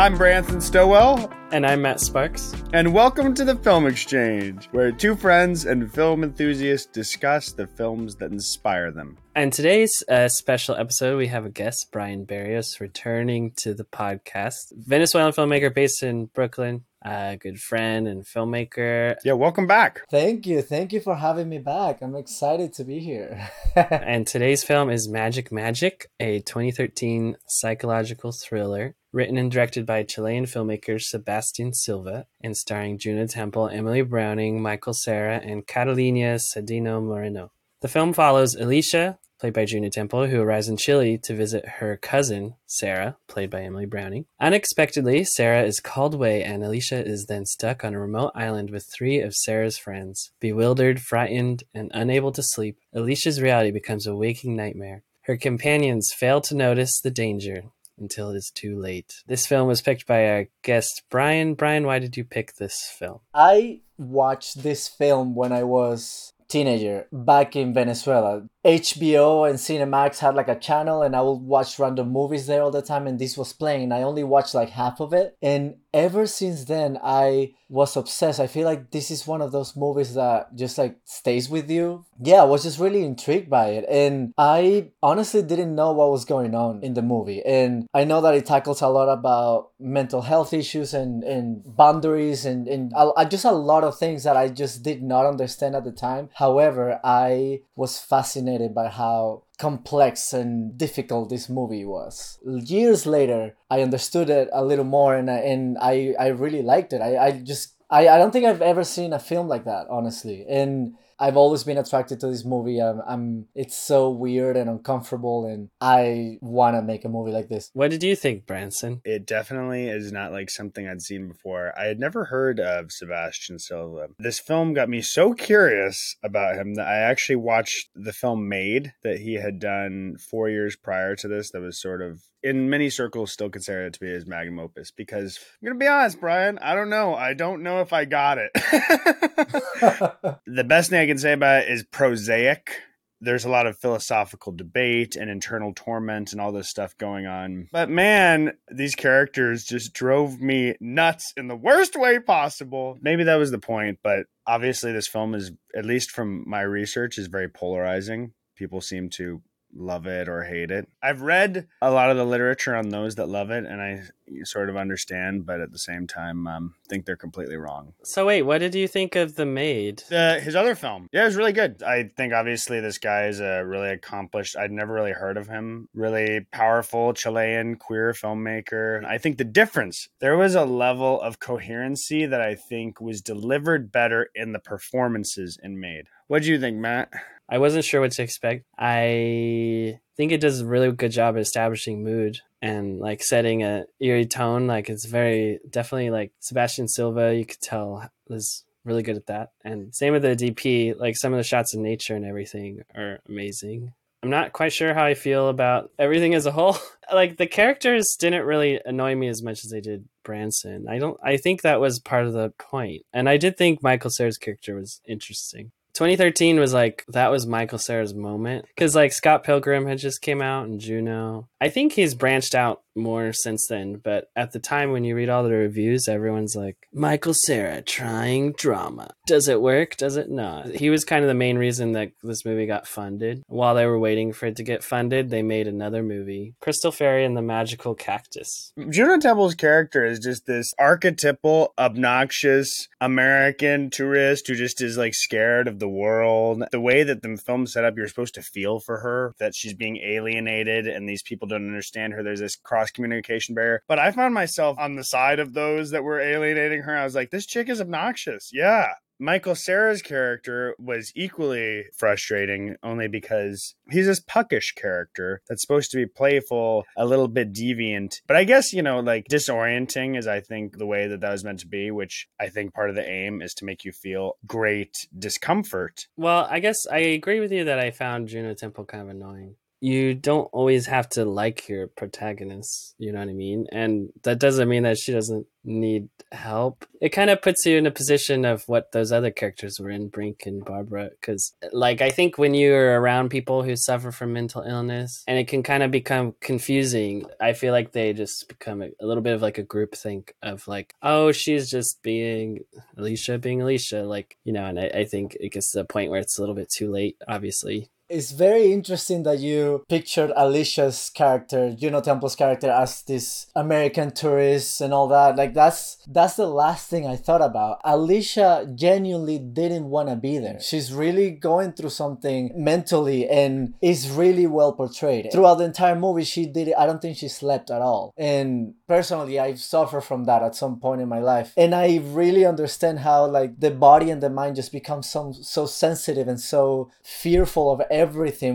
I'm Branson Stowell. And I'm Matt Sparks. And welcome to the Film Exchange, where two friends and film enthusiasts discuss the films that inspire them. And today's uh, special episode, we have a guest, Bryan Berrios, returning to the podcast. Venezuelan filmmaker based in Brooklyn, a good friend and filmmaker. Yeah, welcome back. Thank you. Thank you for having me back. I'm excited to be here. and today's film is Magic Magic, a 2013 psychological thriller written and directed by Chilean filmmaker Sebastian Silva and starring Juno Temple, Emily Browning, Michael Cera, and Catalina Sandino Moreno. The film follows Alicia, played by Juno Temple, who arrives in Chile to visit her cousin, Sarah, played by Emily Browning. Unexpectedly, Sarah is called away, and Alicia is then stuck on a remote island with three of Sarah's friends. Bewildered, frightened, and unable to sleep, Alicia's reality becomes a waking nightmare. Her companions fail to notice the danger until it is too late. This film was picked by our guest, Bryan. Bryan, why did you pick this film? I watched this film when I was teenager back in Venezuela. HBO and Cinemax had like a channel and I would watch random movies there all the time and this was playing. I only watched like half of it. And ever since then I was obsessed. I feel like this is one of those movies that just like stays with you. Yeah, I was just really intrigued by it. And I honestly didn't know what was going on in the movie. And I know that it tackles a lot about mental health issues and, and boundaries and, and I, just a lot of things that I just did not understand at the time. However, I was fascinated fascinated by how complex and difficult this movie was. Years later, I understood it a little more and I, and I, I really liked it. I, I just I, I don't think I've ever seen a film like that, honestly. And I've always been attracted to this movie. I'm, I'm it's so weird and uncomfortable, and I want to make a movie like this. What did you think, Branson? It definitely is not like something I'd seen before. I had never heard of Sebastian Silva. This film got me so curious about him that I actually watched the film Maid that he had done four years prior to this. That was sort of in many circles still considered it to be his magnum opus because I'm gonna be honest, Bryan. I don't know. I don't know if I got it. the best thing I can say about it is prosaic. There's a lot of philosophical debate and internal torment and all this stuff going on. But man, these characters just drove me nuts in the worst way possible. Maybe that was the point, but obviously this film is at least from my research is very polarizing. People seem to love it or hate it. I've read a lot of the literature on those that love it, and I sort of understand, but at the same time, um, think they're completely wrong. So wait, what did you think of The Maid? Uh, his other film, yeah, it was really good. I think obviously this guy is a really accomplished. I'd never really heard of him. Really powerful Chilean queer filmmaker. I think the difference there was a level of coherency that I think was delivered better in the performances in Maid. What do you think, Matt? I wasn't sure what to expect. I think it does a really good job at establishing mood and like setting a eerie tone. Like it's very definitely like Sebastian Silva. You could tell is really good at that. And same with the DP. Like some of the shots in nature and everything are amazing. I'm not quite sure how I feel about everything as a whole. like the characters didn't really annoy me as much as they did Branson. I don't. I think that was part of the point. And I did think Michael Cera's character was interesting. 2013 was like that was Michael Cera's moment because like Scott Pilgrim had just came out and Juno. I think he's branched out more since then, but at the time when you read all the reviews, everyone's like Michael Cera trying drama. Does it work? Does it not? He was kind of the main reason that this movie got funded. While they were waiting for it to get funded, they made another movie, Crystal Fairy and the Magical Cactus. Juno Temple's character is just this archetypal, obnoxious American tourist who just is like scared of the world. The way that the film set up, you're supposed to feel for her that she's being alienated and these people don't understand her. There's this cross communication barrier. But I found myself on the side of those that were alienating her. I was like, this chick is obnoxious. Yeah. Michael Cera's character was equally frustrating only because he's this puckish character that's supposed to be playful, a little bit deviant. But I guess, you know, like disorienting is, I think, the way that that was meant to be, which I think part of the aim is to make you feel great discomfort. Well, I guess I agree with you that I found Juno Temple kind of annoying you don't always have to like your protagonist, you know what I mean? And that doesn't mean that she doesn't need help. It kind of puts you in a position of what those other characters were in, Brink and Barbara. Because, like, I think when you're around people who suffer from mental illness and it can kind of become confusing, I feel like they just become a, a little bit of like a group think of like, oh, she's just being Alicia being Alicia. Like, you know, and I, I think it gets to the point where it's a little bit too late, obviously it's very interesting that you pictured Alicia's character, Juno Temple's character, as this American tourist and all that. Like that's that's the last thing I thought about. Alicia genuinely didn't want to be there. She's really going through something mentally and is really well portrayed. Throughout the entire movie, she did it. I don't think she slept at all. And personally, I've suffered from that at some point in my life. And I really understand how like the body and the mind just become so so sensitive and so fearful of everything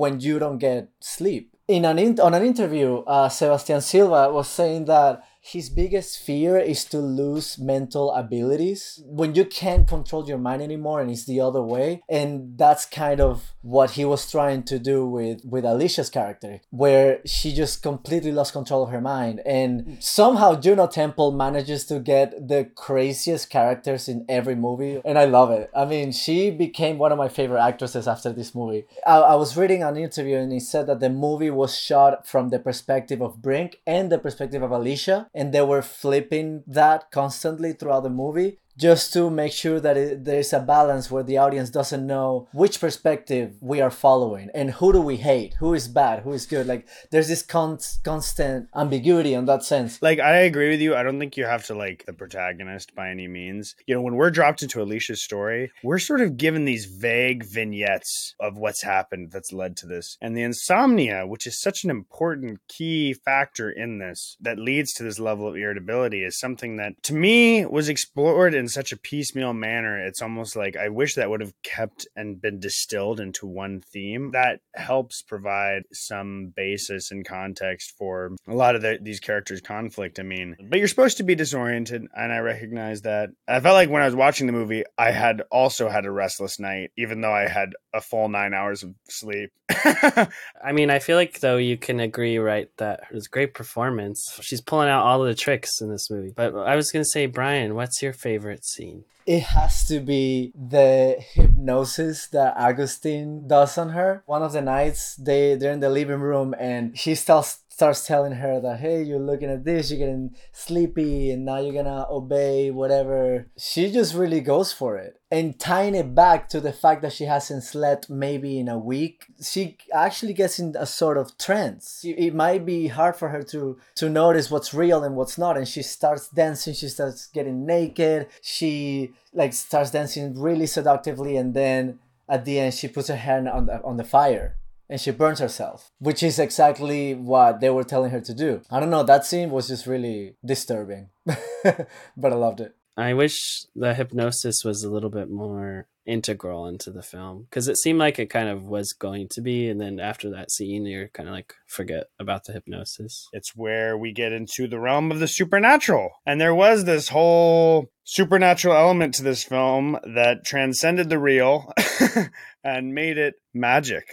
when you don't get sleep. In an in- on an interview, uh, Sebastian Silva was saying that his biggest fear is to lose mental abilities when you can't control your mind anymore and it's the other way. And that's kind of what he was trying to do with with alicia's character where she just completely lost control of her mind. And somehow juno temple manages to get the craziest characters in every movie and i love it. I mean she became one of my favorite actresses after this movie. I, I was reading an interview and he said that the movie was shot from the perspective of brink and the perspective of alicia and they were flipping that constantly throughout the movie just to make sure that it, there's a balance where the audience doesn't know which perspective we are following and who do we hate who is bad who is good. Like there's this con- constant ambiguity in that sense. Like i agree with you. I don't think you have to like the protagonist by any means. You know when we're dropped into alicia's story we're sort of given these vague vignettes of what's happened that's led to this. And the insomnia which is such an important key factor in this that leads to this level of irritability is something that to me was explored in such a piecemeal manner. It's almost like I wish that would have kept and been distilled into one theme. That helps provide some basis and context for a lot of the, these characters' conflict. I mean, but you're supposed to be disoriented, and I recognize that. I felt like when I was watching the movie, I had also had a restless night, even though I had a full nine hours of sleep. I mean, I feel like though you can agree, right, that it was great performance. She's pulling out all of the tricks in this movie. But I was gonna say, Bryan, what's your favorite scene? It has to be the hypnosis that Agustin does on her. One of the nights they they're in the living room and she starts starts telling her that hey you're looking at this you're getting sleepy and now you're gonna obey whatever. She just really goes for it. And tying it back to the fact that she hasn't slept maybe in a week she actually gets in a sort of trance. It might be hard for her to to notice what's real and what's not and she starts dancing she starts getting naked she like starts dancing really seductively and then at the end she puts her hand on the, on the fire and she burns herself, which is exactly what they were telling her to do. I don't know, that scene was just really disturbing, but I loved it. I wish the hypnosis was a little bit more integral into the film because it seemed like it kind of was going to be and then after that scene you're kind of like forget about the hypnosis it's where we get into the realm of the supernatural and there was this whole supernatural element to this film that transcended the real and made it magic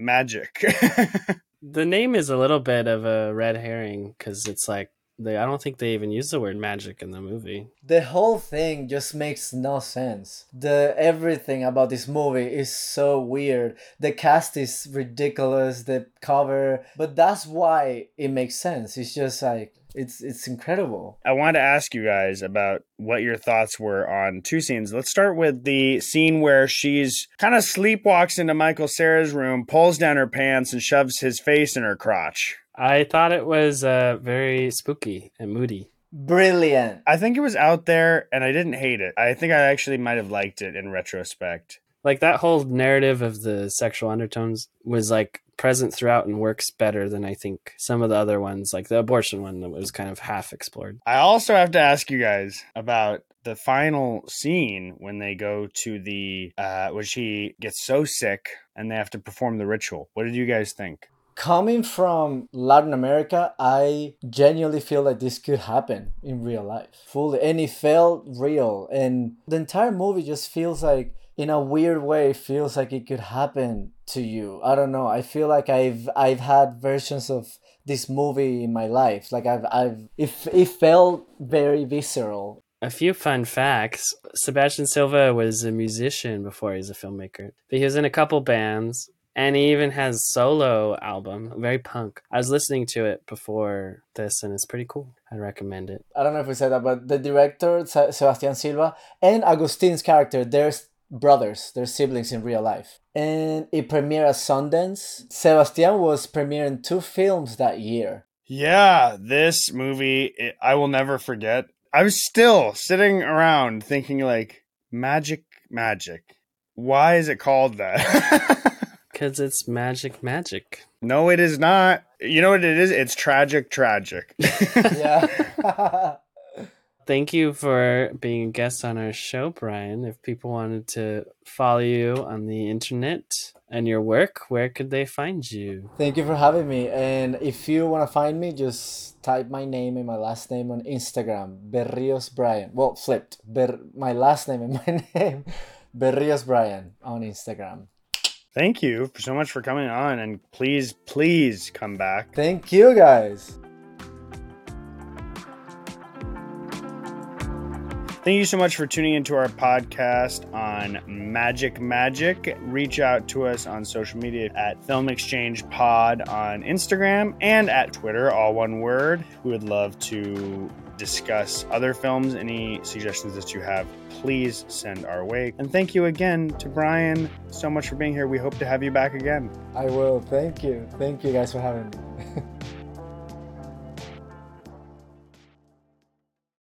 magic. the name is a little bit of a red herring because it's like they I don't think they even use the word magic in the movie. The whole thing just makes no sense. The everything about this movie is so weird. The cast is ridiculous, the cover, but that's why it makes sense. It's just like it's it's incredible. I wanted to ask you guys about what your thoughts were on two scenes. Let's start with the scene where she's kind of sleepwalks into Michael Cera's room, pulls down her pants, and shoves his face in her crotch. I thought it was uh, very spooky and moody. Brilliant. I think it was out there, and I didn't hate it. I think I actually might have liked it in retrospect. Like that whole narrative of the sexual undertones was like present throughout and works better than I think some of the other ones, like the abortion one that was kind of half explored. I also have to ask you guys about the final scene when they go to the uh when she gets so sick and they have to perform the ritual. What did you guys think? Coming from Latin America, I genuinely feel like this could happen in real life. Fully. And it felt real. And the entire movie just feels like in a weird way feels like it could happen to you. I don't know. I feel like I've I've had versions of this movie in my life. Like I've I've it, it felt very visceral. A few fun facts. Sebastian Silva was a musician before he was a filmmaker. But he was in a couple bands and he even has solo album, very punk. I was listening to it before this and it's pretty cool. I recommend it. I don't know if we said that, but the director Sebastian Silva and Agustin's character, they're brothers, they're siblings in real life. And it premiered at Sundance. Sebastian was premiering two films that year. Yeah, this movie I will never forget. I'm still sitting around thinking like magic magic. Why is it called that? Cuz it's magic magic. No, it is not. You know what it is? It's tragic tragic. yeah. Thank you for being a guest on our show, Bryan. If people wanted to follow you on the internet and your work, where could they find you? Thank you for having me. And if you want to find me, just type my name and my last name on Instagram, Berrios Bryan. Well, flipped. Ber- my last name and my name, Berrios Bryan on Instagram. Thank you so much for coming on, and please, please come back. Thank you, guys. Thank you so much for tuning into our podcast on Magic Magic. Reach out to us on social media at Film Exchange Pod on Instagram and at Twitter, all one word. We would love to discuss other films. Any suggestions that you have, please send our way. And thank you again to Bryan so much for being here. We hope to have you back again. I will. Thank you. Thank you guys for having me.